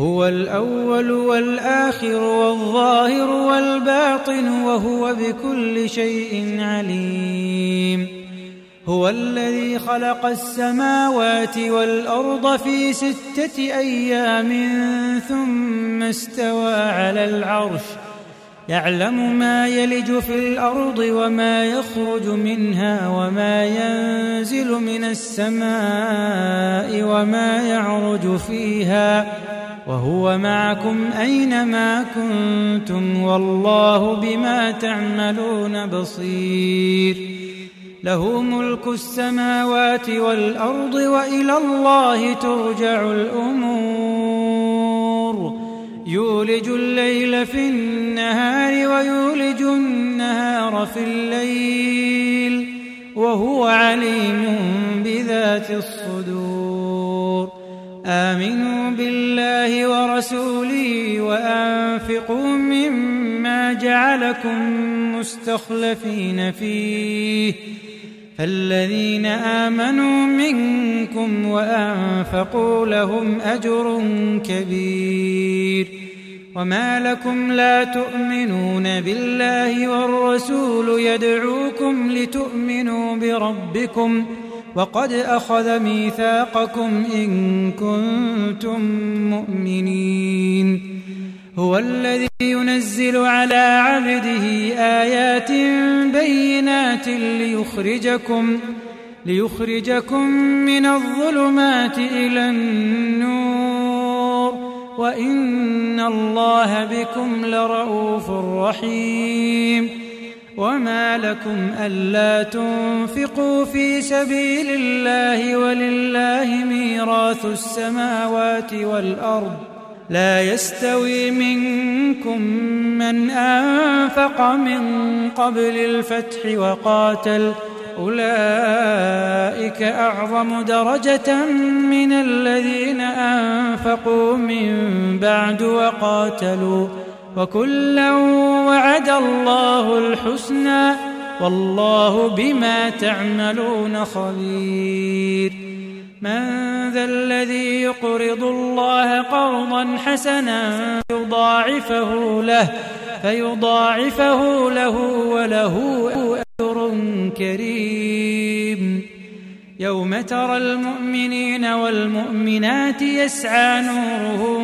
هو الأول والآخر والظاهر والباطن وهو بكل شيء عليم هو الذي خلق السماوات والأرض في ستة أيام ثم استوى على العرش يعلم ما يلج في الأرض وما يخرج منها وما ينزل من السماء وما يعرج فيها وهو معكم أينما كنتم والله بما تعملون بصير له ملك السماوات والأرض وإلى الله ترجع الأمور يولج الليل في النهار ويولج النهار في الليل وهو عليم بذات الصور آمنوا بالله ورسوله وأنفقوا مما جعلكم مستخلفين فيه فالذين آمنوا منكم وأنفقوا لهم أجر كبير وما لكم لا تؤمنون بالله والرسول يدعوكم لتؤمنوا بربكم ۖ وقد أخذ ميثاقكم إن كنتم مؤمنين هو الذي ينزل على عبده آيات بينات ليخرجكم ليخرجكم من الظلمات إلى النور وإن الله بكم لرؤوف رحيم وما لكم ألا تنفقوا في سبيل الله ولله ميراث السماوات والأرض لا يستوي منكم من أنفق من قبل الفتح وقاتل أولئك أعظم درجة من الذين أنفقوا من بعد وقاتلوا وكلا وعد الله الحسنى والله بما تعملون خبير من ذا الذي يقرض الله قرضا حسنا يضاعفه له فيضاعفه له وله أجر كريم يوم ترى المؤمنين والمؤمنات يسعى نورهم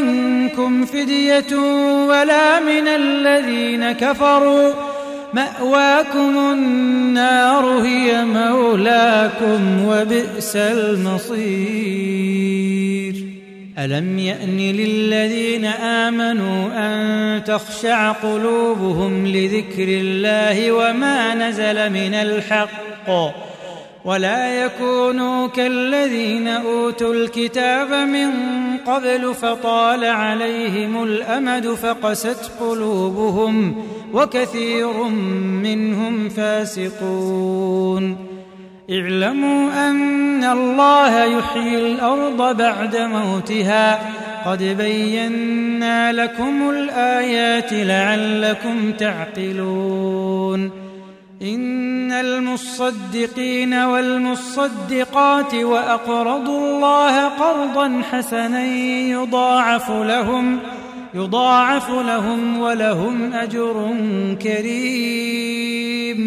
منكم فدية ولا من الذين كفروا مأواكم النار هي مولاكم وبئس المصير ألم يأن للذين آمنوا أن تخشع قلوبهم لذكر الله وما نزل من الحق ولا يكونوا كالذين أوتوا الكتاب من قبل فطال عليهم الامد فقست قلوبهم وكثير منهم فاسقون اعلموا ان الله يحيي الارض بعد موتها قد بينا لكم الايات لعلكم تعقلون ان المصدقين والمصدقات واقرضوا الله قرضا حسنا يضاعف لهم يضاعف لهم ولهم اجر كريم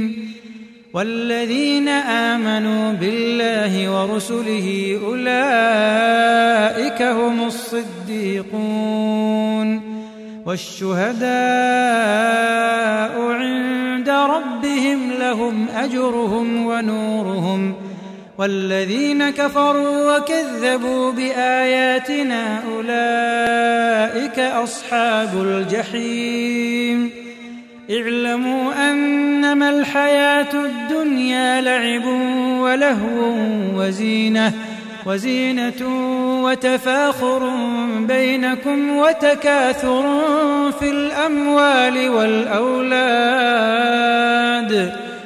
والذين امنوا بالله ورسله اولئك هم الصديقون والشهداء عند ربهم لهم أجرهم ونورهم والذين كفروا وكذبوا بآياتنا أولئك أصحاب الجحيم اعلموا أنما الحياة الدنيا لعب ولهو وزينة وزينة وتفاخر بينكم وتكاثر في الأموال والأولاد